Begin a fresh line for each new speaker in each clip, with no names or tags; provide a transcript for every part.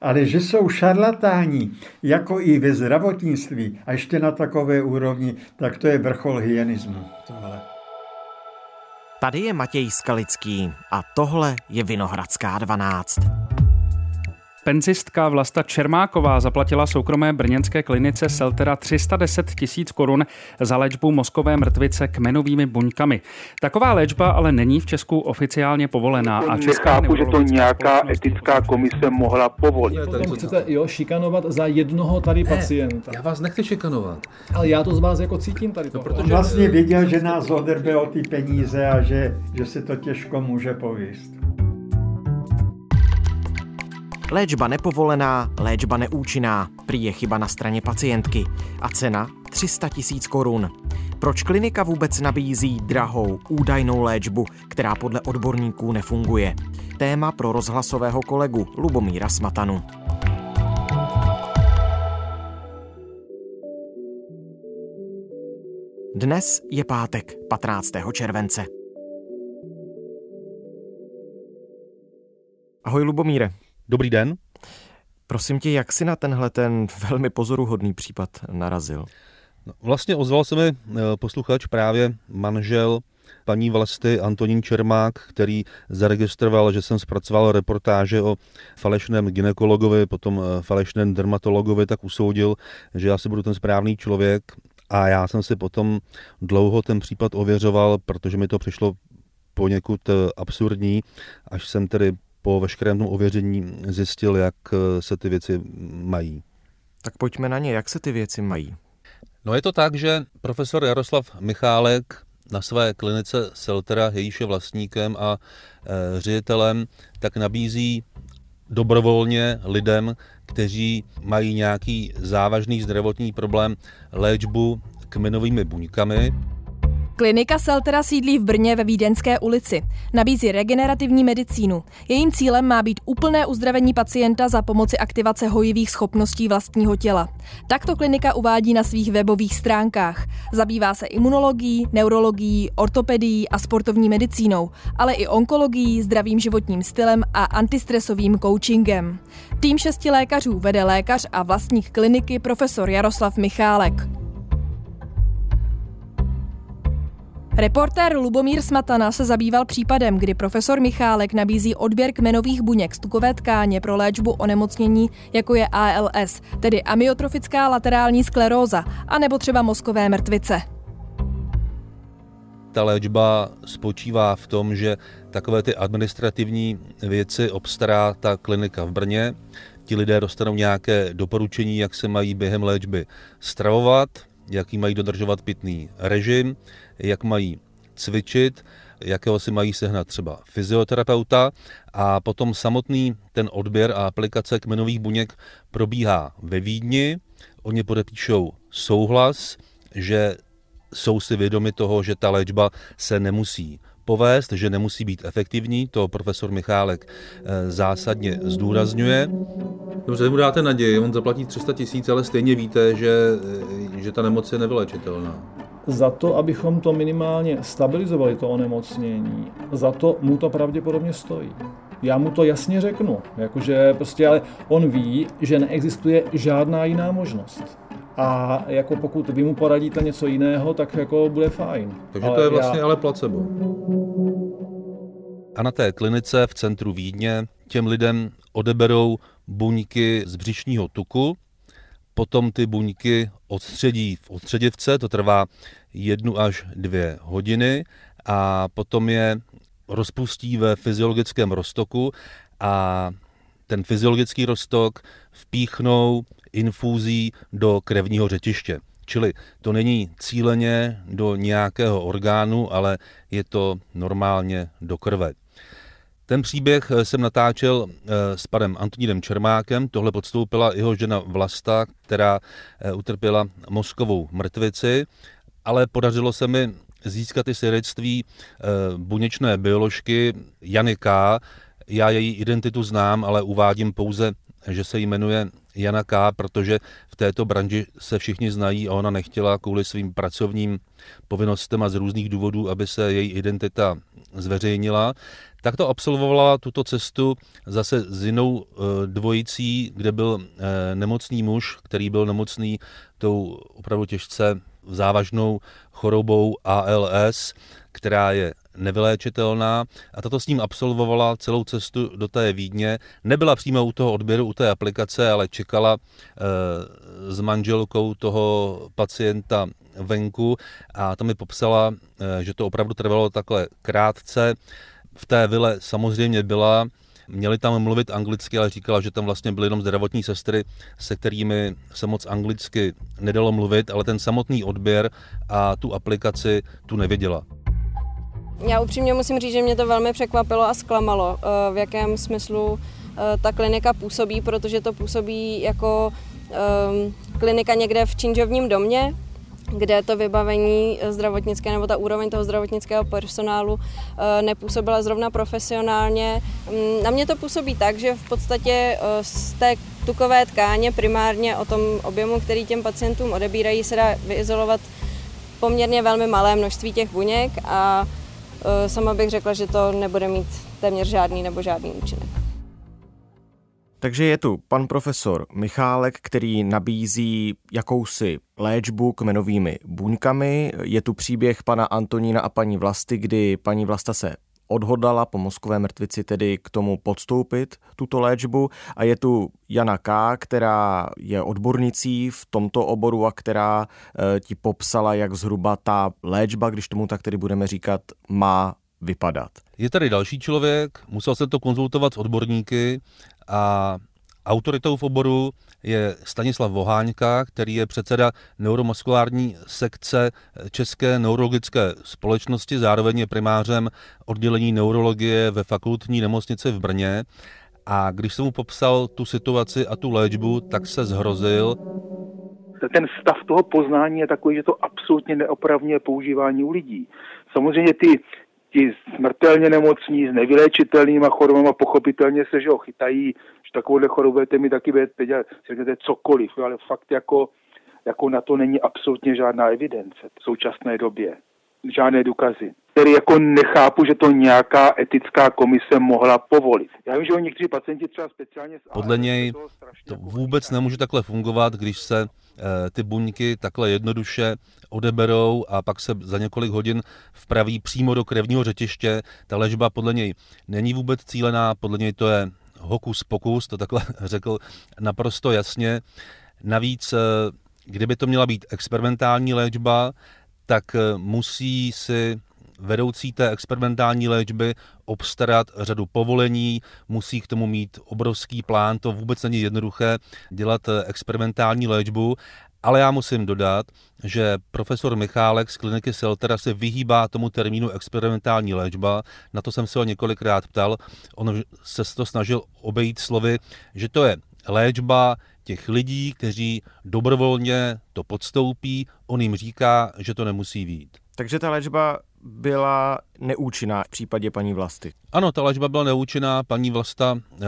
Ale že jsou šarlatáni, jako i ve zdravotnictví, a ještě na takové úrovni, tak to je vrchol hyenismu. Tohle.
Tady je Matěj Skalický a tohle je Vinohradská 12.
Penzistka Vlasta Čermáková zaplatila soukromé brněnské klinice Seltera 310 tisíc korun za léčbu mozkové mrtvice kmenovými buňkami. Taková léčba ale není v Česku oficiálně povolená.
A Česká Nechápu, že to nějaká etická komise mohla povolit.
Potom chcete jo, šikanovat za jednoho tady ne, pacienta.
Já vás nechci šikanovat.
Ale já to z vás jako cítím tady. No,
protože vlastně viděl, že nás odrbe o ty peníze a že, že se to těžko může povíst.
Léčba nepovolená, léčba neúčinná, prý je chyba na straně pacientky. A cena 300 tisíc korun. Proč klinika vůbec nabízí drahou, údajnou léčbu, která podle odborníků nefunguje? Téma pro rozhlasového kolegu Lubomíra Smatanu. Dnes je pátek, 15. července. Ahoj Lubomíre.
Dobrý den.
Prosím tě, jak jsi na tenhle ten velmi pozoruhodný případ narazil?
No, vlastně ozval se mi eh, posluchač právě manžel paní Vlasty Antonín Čermák, který zaregistroval, že jsem zpracoval reportáže o falešném ginekologovi, potom eh, falešném dermatologovi, tak usoudil, že já si budu ten správný člověk a já jsem si potom dlouho ten případ ověřoval, protože mi to přišlo poněkud eh, absurdní, až jsem tedy po veškerém tom ověření zjistil, jak eh, se ty věci mají.
Tak pojďme na ně, jak se ty věci mají.
No je to tak, že profesor Jaroslav Michálek na své klinice Seltera, jejíž je vlastníkem a e, ředitelem, tak nabízí dobrovolně lidem, kteří mají nějaký závažný zdravotní problém, léčbu kmenovými buňkami.
Klinika Seltera sídlí v Brně ve Vídeňské ulici. Nabízí regenerativní medicínu. Jejím cílem má být úplné uzdravení pacienta za pomoci aktivace hojivých schopností vlastního těla. Takto klinika uvádí na svých webových stránkách. Zabývá se imunologií, neurologií, ortopedií a sportovní medicínou, ale i onkologií, zdravým životním stylem a antistresovým coachingem. Tým šesti lékařů vede lékař a vlastník kliniky profesor Jaroslav Michálek. Reportér Lubomír Smatana se zabýval případem, kdy profesor Michálek nabízí odběr kmenových buněk stukové tkáně pro léčbu onemocnění, jako je ALS, tedy amyotrofická laterální skleróza, anebo třeba mozkové mrtvice.
Ta léčba spočívá v tom, že takové ty administrativní věci obstará ta klinika v Brně. Ti lidé dostanou nějaké doporučení, jak se mají během léčby stravovat, jaký mají dodržovat pitný režim, jak mají cvičit, jakého si mají sehnat třeba fyzioterapeuta a potom samotný ten odběr a aplikace kmenových buněk probíhá ve Vídni. Oni podepíšou souhlas, že jsou si vědomi toho, že ta léčba se nemusí povést, že nemusí být efektivní, to profesor Michálek eh, zásadně zdůrazňuje. Dobře, mu dáte naději, on zaplatí 300 tisíc, ale stejně víte, že, eh, že ta nemoc je nevylečitelná
za to, abychom to minimálně stabilizovali, to onemocnění, za to mu to pravděpodobně stojí. Já mu to jasně řeknu, jakože prostě, ale on ví, že neexistuje žádná jiná možnost. A jako pokud vy mu poradíte něco jiného, tak jako bude fajn.
Takže ale to je vlastně já... ale placebo. A na té klinice v centru Vídně těm lidem odeberou buňky z břišního tuku, potom ty buňky odstředí v odstředivce, to trvá jednu až dvě hodiny a potom je rozpustí ve fyziologickém roztoku a ten fyziologický roztok vpíchnou infúzí do krevního řetiště. Čili to není cíleně do nějakého orgánu, ale je to normálně do krve. Ten příběh eh, jsem natáčel eh, s panem Antonínem Čermákem, tohle podstoupila jeho žena Vlasta, která eh, utrpěla mozkovou mrtvici, ale podařilo se mi získat i svědectví buněčné bioložky Jany K. Já její identitu znám, ale uvádím pouze že se jmenuje Jana K., protože v této branži se všichni znají a ona nechtěla kvůli svým pracovním povinnostem a z různých důvodů, aby se její identita zveřejnila, tak to absolvovala tuto cestu zase s jinou eh, dvojicí, kde byl eh, nemocný muž, který byl nemocný tou opravdu těžce závažnou chorobou ALS, která je nevyléčitelná a tato s ním absolvovala celou cestu do té Vídně. Nebyla přímo u toho odběru, u té aplikace, ale čekala e, s manželkou toho pacienta venku a tam mi popsala, e, že to opravdu trvalo takhle krátce. V té vile samozřejmě byla, Měli tam mluvit anglicky, ale říkala, že tam vlastně byly jenom zdravotní sestry, se kterými se moc anglicky nedalo mluvit, ale ten samotný odběr a tu aplikaci tu nevěděla.
Já upřímně musím říct, že mě to velmi překvapilo a zklamalo, eh, v jakém smyslu eh, ta klinika působí, protože to působí jako ehm, klinika někde v činžovním domě, kde to vybavení zdravotnické nebo ta úroveň toho zdravotnického personálu eh, nepůsobila zrovna profesionálně. Mm, na mě to působí tak, že v podstatě z té tukové tkáně primárně o tom objemu, který těm pacientům odebírají, se dá vyizolovat poměrně velmi malé množství těch buněk a Eh, sama bych řekla, že to nebude mít téměř žádný nebo žádný účinek.
Takže je tu pan profesor Michálek, který nabízí jakousi léčbu kmenovými buňkami. Je tu příběh pana Antonína a paní Vlasty, kdy paní Vlasta se odhodlala po mozkové mrtvici tedy k tomu podstoupit tuto léčbu a je tu Jana K., která je odbornicí v tomto oboru a která e, ti popsala, jak zhruba ta léčba, když tomu tak tedy budeme říkat, má vypadat.
Je tady další člověk, musel se to konzultovat s odborníky a autoritou v oboru je Stanislav Voháňka, který je předseda neuromuskulární sekce České neurologické společnosti, zároveň je primářem oddělení neurologie ve fakultní nemocnici v Brně. A když jsem mu popsal tu situaci a tu léčbu, tak se zhrozil.
Ten stav toho poznání je takový, že to absolutně neopravňuje používání u lidí. Samozřejmě ty ti smrtelně nemocní s nevyléčitelnýma chorobama pochopitelně se, že ho chytají, že takovouhle chorobu budete mi taky teď řeknete cokoliv, ale fakt jako, jako na to není absolutně žádná evidence v současné době. Žádné důkazy. Tedy jako nechápu, že to nějaká etická komise mohla povolit. Já vím, že oni někteří pacienti třeba speciálně...
Podle něj to vůbec nemůže takhle fungovat, když se Eh, ty buňky takhle jednoduše odeberou a pak se za několik hodin vpraví přímo do krevního řetiště. Ta léčba podle něj není vůbec cílená, podle něj to je hokus pokus, to takhle řekl naprosto jasně. Navíc, eh, kdyby to měla být experimentální léčba, tak eh, musí si vedoucí té experimentální léčby obstarat řadu povolení, musí k tomu mít obrovský plán, to vůbec není jednoduché dělat eh, experimentální léčbu, ale já musím dodat, že profesor Michálek z kliniky Seltera se vyhýbá tomu termínu experimentální léčba. Na to jsem se ho několikrát ptal. On se to snažil obejít slovy, že to je léčba těch lidí, kteří dobrovolně to podstoupí. On jim říká, že to nemusí být.
Takže ta léčba byla neúčinná v případě paní Vlasty.
Ano, ta léčba byla neúčinná. Paní Vlasta eh,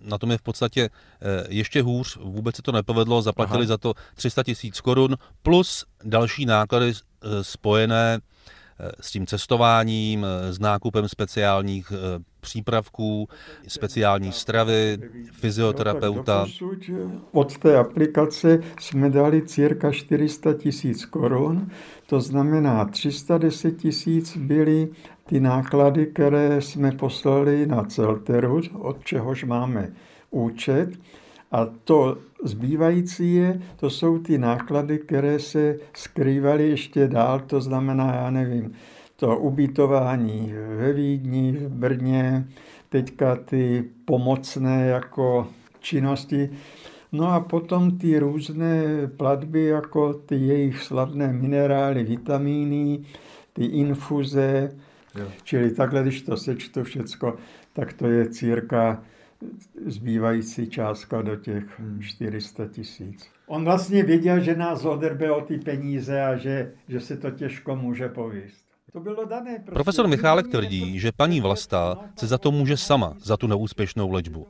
na tom je v podstatě eh, ještě hůř, vůbec se to nepovedlo, zaplatili Aha. za to 300 tisíc korun plus další náklady eh, spojené s tím cestováním, s nákupem speciálních přípravků, speciální stravy, fyzioterapeuta.
Od té aplikace jsme dali cirka 400 tisíc korun, to znamená 310 tisíc byly ty náklady, které jsme poslali na Celteru, od čehož máme účet. A to zbývající je, to jsou ty náklady, které se skrývaly ještě dál, to znamená, já nevím, to ubytování ve Vídni, v Brně, teďka ty pomocné jako činnosti. No a potom ty různé platby, jako ty jejich slavné minerály, vitamíny, ty infuze, jo. čili takhle, když to sečtu všecko, tak to je círka zbývající částka do těch 400 hmm. tisíc. On vlastně věděl, že nás odrbe o ty peníze a že, že se to těžko může povíst. To
bylo dané, prostě. Profesor Michálek tvrdí, že paní Vlasta se za to může sama, za tu neúspěšnou léčbu.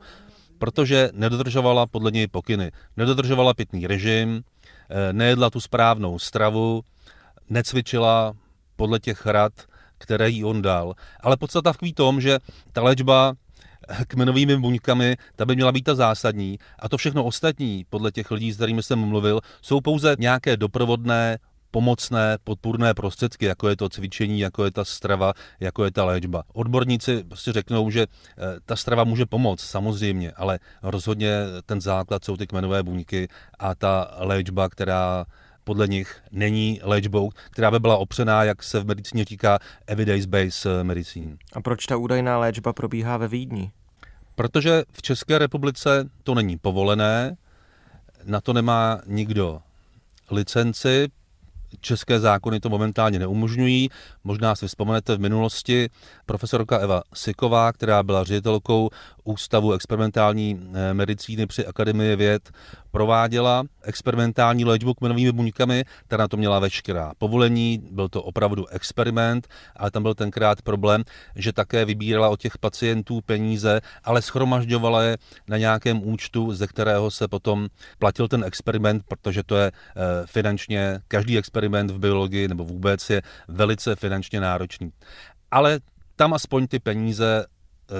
protože nedodržovala podle něj pokyny. Nedodržovala pitný režim, eh, nejedla tu správnou stravu, necvičila podle těch rad, které jí on dal. Ale podstata v tom, že ta léčba kmenovými buňkami, ta by měla být ta zásadní. A to všechno ostatní, podle těch lidí, s kterými jsem mluvil, jsou pouze nějaké doprovodné pomocné podpůrné prostředky, jako je to cvičení, jako je ta strava, jako je ta léčba. Odborníci prostě řeknou, že eh, ta strava může pomoct, samozřejmě, ale rozhodně ten základ jsou ty kmenové buňky a ta léčba, která podle nich není léčbou, která by byla opřená, jak se v medicíně říká, evidence-based medicine.
A proč ta údajná léčba probíhá ve Vídni?
Protože v České republice to není povolené, na to nemá nikdo licenci, České zákony to momentálně neumožňují. Možná si vzpomenete v minulosti profesorka Eva Siková, která byla ředitelkou Ústavu experimentální eh, medicíny při Akademii věd, prováděla experimentální léčbu kmenovými buňkami, která na to měla veškerá povolení, byl to opravdu experiment, ale tam byl tenkrát problém, že také vybírala od těch pacientů peníze, ale schromažďovala je na nějakém účtu, ze kterého se potom platil ten experiment, protože to je eh, finančně, každý experiment v biologii nebo vůbec je velice finančně náročný. Ale tam aspoň ty peníze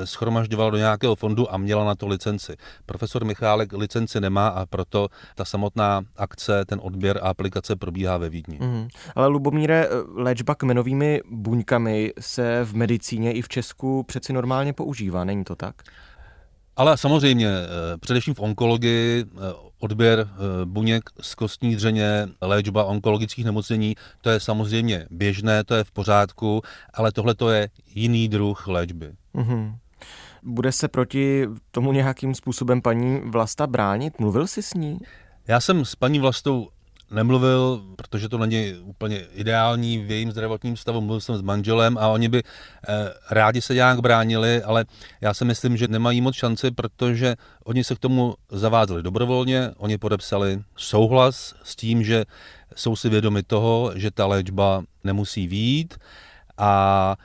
schromažďovala do nějakého fondu a měla na to licenci. Profesor Michálek licenci nemá a proto ta samotná akce, ten odběr a aplikace probíhá ve Vídni. Mm.
Ale Lubomíre, eh, léčba kmenovými buňkami se v medicíně i v Česku přeci normálně používá, není to tak?
Ale samozřejmě, eh, především v onkologii, odběr buněk z kostní dřeně, léčba onkologických nemocnění, to je samozřejmě běžné, to je v pořádku, ale tohle to je jiný druh léčby. Mm-hmm.
Bude se proti tomu nějakým způsobem paní Vlasta bránit? Mluvil jsi s ní?
Já jsem s paní Vlastou nemluvil, protože to není úplně ideální v jejím zdravotním stavu. Mluvil jsem s manželem a oni by eh, rádi se nějak bránili, ale já si myslím, že nemají moc šanci, protože oni se k tomu zavázali dobrovolně, oni podepsali souhlas s tím, že jsou si vědomi toho, že ta léčba nemusí výjít a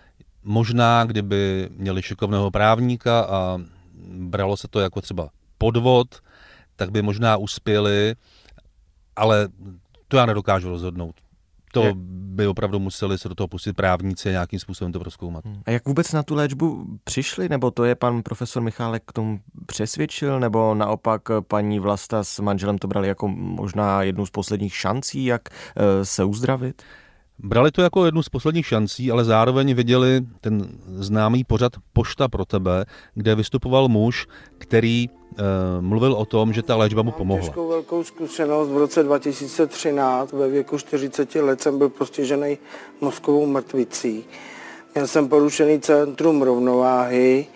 Možná, kdyby měli šikovného právníka a bralo se to jako třeba podvod, tak by možná uspěli, ale to já nedokážu rozhodnout. To by opravdu museli se do toho pustit právníci a nějakým způsobem to proskoumat.
A jak vůbec na tu léčbu přišli? Nebo to je pan profesor Michálek k tomu přesvědčil? Nebo naopak paní Vlasta s manželem to brali jako možná jednu z posledních šancí, jak eh, se uzdravit?
Brali to jako jednu z posledních šancí, ale zároveň viděli ten známý pořad Pošta pro tebe, kde vystupoval muž, který e, mluvil o tom, že ta léčba mu pomohla.
Těžkou velkou zkušenost v roce 2013, ve věku 40 let jsem byl postižený mozkovou mrtvicí. Měl jsem porušený centrum rovnováhy,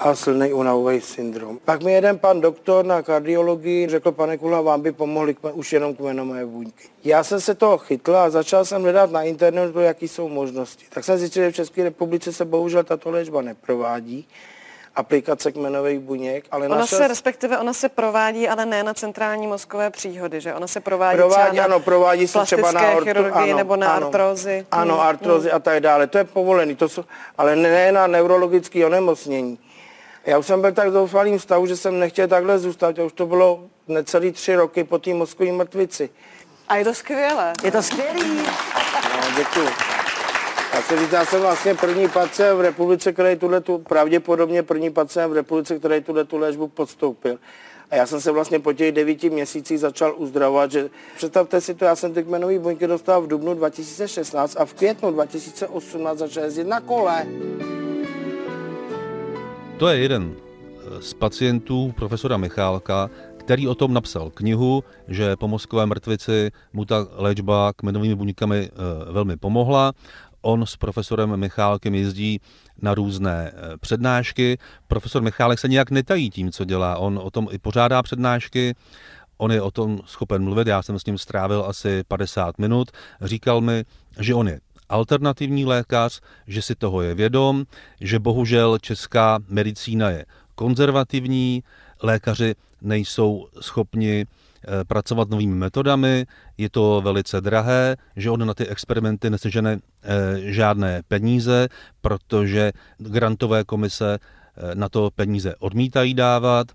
a silný únavový syndrom. Pak mi jeden pan doktor na kardiologii řekl, pane Kula, vám by pomohli kmen, už jenom kmenové buňky. Já jsem se toho chytl a začal jsem hledat na internetu, jaký jsou možnosti. Tak jsem zjistil, že v České republice se bohužel tato léčba neprovádí aplikace kmenových buněk.
Ale ona našel... se, respektive ona se provádí, ale ne na centrální mozkové příhody, že? Ona se provádí,
provádí
třeba
ano, provádí se třeba na
orto... chirurgii ano, nebo na ano, artrózy.
Ano, hmm. artrózy hmm. a tak dále. To je povolený, to jsou, ale ne na neurologické onemocnění. Já už jsem byl tak zoufalým stavu, že jsem nechtěl takhle zůstat. A už to bylo necelý tři roky po té mozkové mrtvici.
A je to skvělé.
Je to skvělý. No, děkuji. Já se říct, já jsem vlastně první pacient v republice, který tuhle tu, pravděpodobně první pacient v republice, který tuhle tu léčbu podstoupil. A já jsem se vlastně po těch devíti měsících začal uzdravovat, že představte si to, já jsem ty kmenový buňky dostal v dubnu 2016 a v květnu 2018 začal jezdit na kole.
To je jeden eh, z pacientů profesora Michálka, který o tom napsal knihu, že po mozkové mrtvici mu ta léčba kmenovými buňkami eh, velmi pomohla. On s profesorem Michálkem jezdí na různé eh, přednášky. Profesor Michálek se nijak netají tím, co dělá. On o tom i pořádá přednášky. On je o tom schopen mluvit, já jsem s ním strávil asi 50 minut. Říkal mi, že on je alternativní lékař, že si toho je vědom, že bohužel česká medicína je konzervativní, lékaři nejsou schopni eh, pracovat novými metodami, je to velice drahé, že on na ty experimenty nesežene eh, žádné peníze, protože grantové komise eh, na to peníze odmítají dávat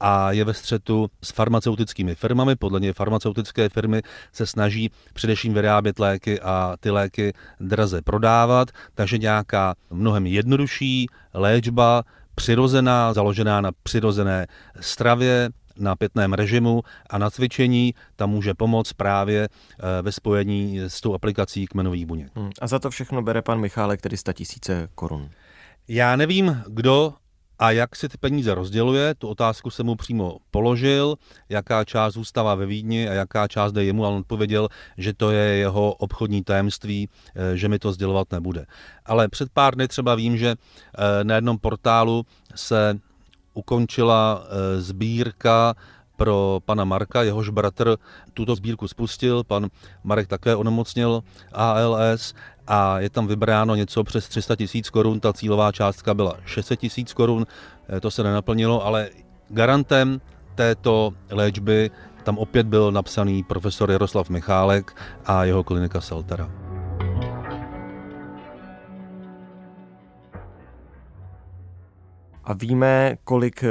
a je ve střetu s farmaceutickými firmami. Podle něj farmaceutické firmy se snaží především vyrábět léky a ty léky draze prodávat, takže nějaká mnohem jednodušší léčba, přirozená, založená na přirozené stravě, na pitném režimu a na cvičení, tam může pomoct právě eh, ve spojení s tou aplikací kmenových buněk. Hmm.
A za to všechno bere pan Michálek tedy 100 tisíce korun.
Já nevím, kdo a jak si ty peníze rozděluje, tu otázku jsem mu přímo položil, jaká část zůstává ve Vídni a jaká část jde jemu, a on odpověděl, že to je jeho obchodní tajemství, eh, že mi to sdělovat nebude. Ale před pár dny třeba vím, že eh, na jednom portálu se ukončila eh, sbírka pro pana Marka, jehož bratr tuto sbírku spustil, pan Marek také onemocnil ALS a je tam vybráno něco přes 300 tisíc korun, ta cílová částka byla 600 tisíc korun, eh, to se nenaplnilo, ale garantem této léčby tam opět byl napsaný profesor Jaroslav Michálek a jeho klinika Seltera.
A víme, kolik eh,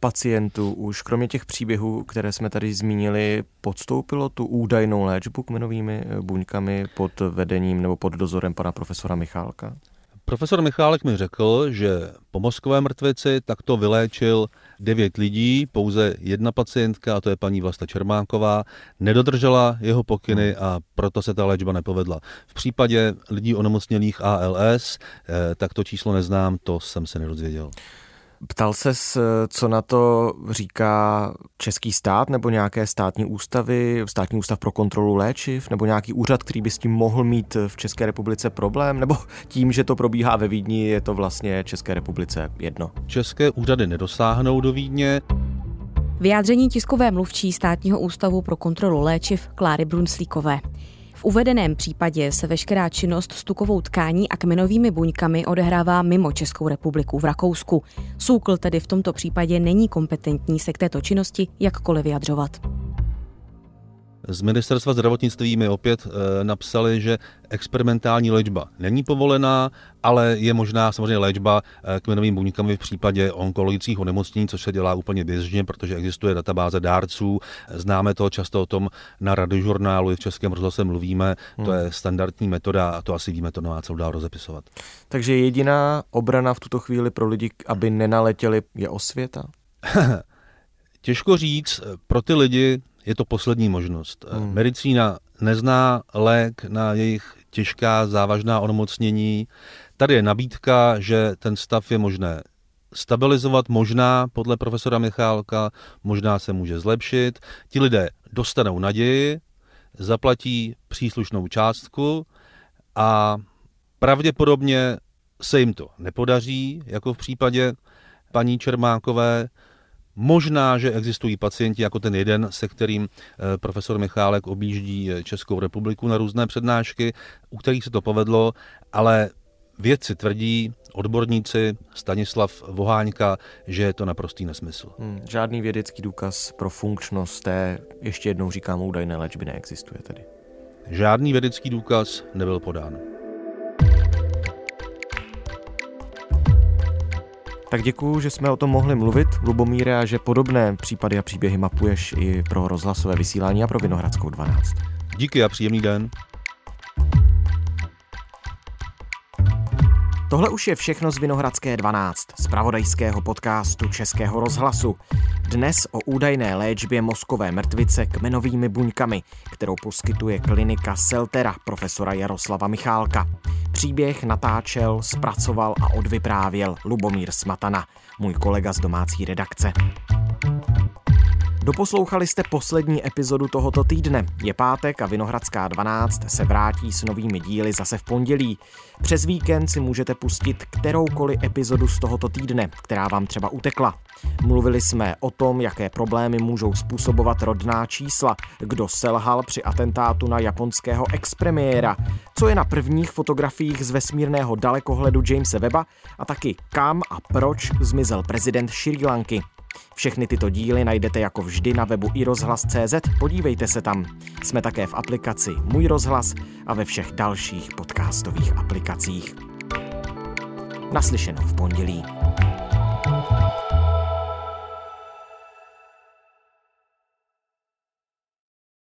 pacientů už, kromě těch příběhů, které jsme tady zmínili, podstoupilo tu údajnou léčbu kmenovými eh, buňkami pod vedením nebo pod dozorem pana profesora Michálka?
Profesor Michálek mi řekl, že po mozkové mrtvici takto vyléčil devět lidí, pouze jedna pacientka, a to je paní Vlasta Čermáková, nedodržela jeho pokyny hmm. a proto se ta léčba nepovedla. V případě lidí onemocněných ALS, eh, tak to číslo neznám, to jsem se nedozvěděl.
Ptal se, co na to říká český stát nebo nějaké státní ústavy, státní ústav pro kontrolu léčiv nebo nějaký úřad, který by s tím mohl mít v České republice problém, nebo tím, že to probíhá ve Vídni, je to vlastně České republice jedno?
České úřady nedosáhnou do Vídně.
Vyjádření tiskové mluvčí státního ústavu pro kontrolu léčiv Kláry Brunslíkové. V uvedeném případě se veškerá činnost s tukovou tkání a kmenovými buňkami odehrává mimo Českou republiku v Rakousku. Soukl tedy v tomto případě není kompetentní se k této činnosti jakkoliv vyjadřovat.
Z ministerstva zdravotnictví mi opět e, napsali, že experimentální léčba není povolená, ale je možná samozřejmě léčba e, kmenovým buňkami v případě onkologických onemocnění, což se dělá úplně běžně, protože existuje databáze dárců. Známe to často o tom na radiožurnálu i v Českém rozhlase mluvíme. Hmm. To je standardní metoda a to asi víme, to nemá co dál rozepisovat.
Takže jediná obrana v tuto chvíli pro lidi, aby nenaletěli, je osvěta?
Těžko říct, pro ty lidi je to poslední možnost. Hmm. Medicína nezná lék na jejich těžká závažná onemocnění. Tady je nabídka, že ten stav je možné stabilizovat, možná podle profesora Michálka, možná se může zlepšit. Ti lidé dostanou naději, zaplatí příslušnou částku a pravděpodobně se jim to nepodaří, jako v případě paní Čermákové, Možná, že existují pacienti jako ten jeden, se kterým eh, profesor Michálek objíždí Českou republiku na různé přednášky, u kterých se to povedlo, ale vědci tvrdí, odborníci, Stanislav Voháňka, že je to naprostý nesmysl.
Hmm, žádný vědecký důkaz pro funkčnost té, ještě jednou říkám, údajné léčby neexistuje tedy.
Žádný vědecký důkaz nebyl podán.
Tak děkuju, že jsme o tom mohli mluvit, Lubomíre, a že podobné případy a příběhy mapuješ i pro rozhlasové vysílání a pro Vinohradskou 12.
Díky a příjemný den.
Tohle už je všechno z Vinohradské 12, z pravodajského podcastu Českého rozhlasu. Dnes o údajné léčbě mozkové mrtvice kmenovými buňkami, kterou poskytuje klinika Seltera profesora Jaroslava Michálka. Příběh natáčel, zpracoval a odvyprávěl Lubomír Smatana, můj kolega z domácí redakce. Doposlouchali jste poslední epizodu tohoto týdne. Je pátek a Vinohradská 12 se vrátí s novými díly zase v pondělí. Přes víkend si můžete pustit kteroukoliv epizodu z tohoto týdne, která vám třeba utekla. Mluvili jsme o tom, jaké problémy můžou způsobovat rodná čísla, kdo selhal při atentátu na japonského expremiéra, co je na prvních fotografiích z vesmírného dalekohledu Jamesa Weba a taky kam a proč zmizel prezident Sri Lanky. Všechny tyto díly najdete jako vždy na webu iRozhlas.cz, podívejte se tam. Jsme také v aplikaci Můj rozhlas a ve všech dalších podcastových aplikacích. Naslyšenou v pondělí.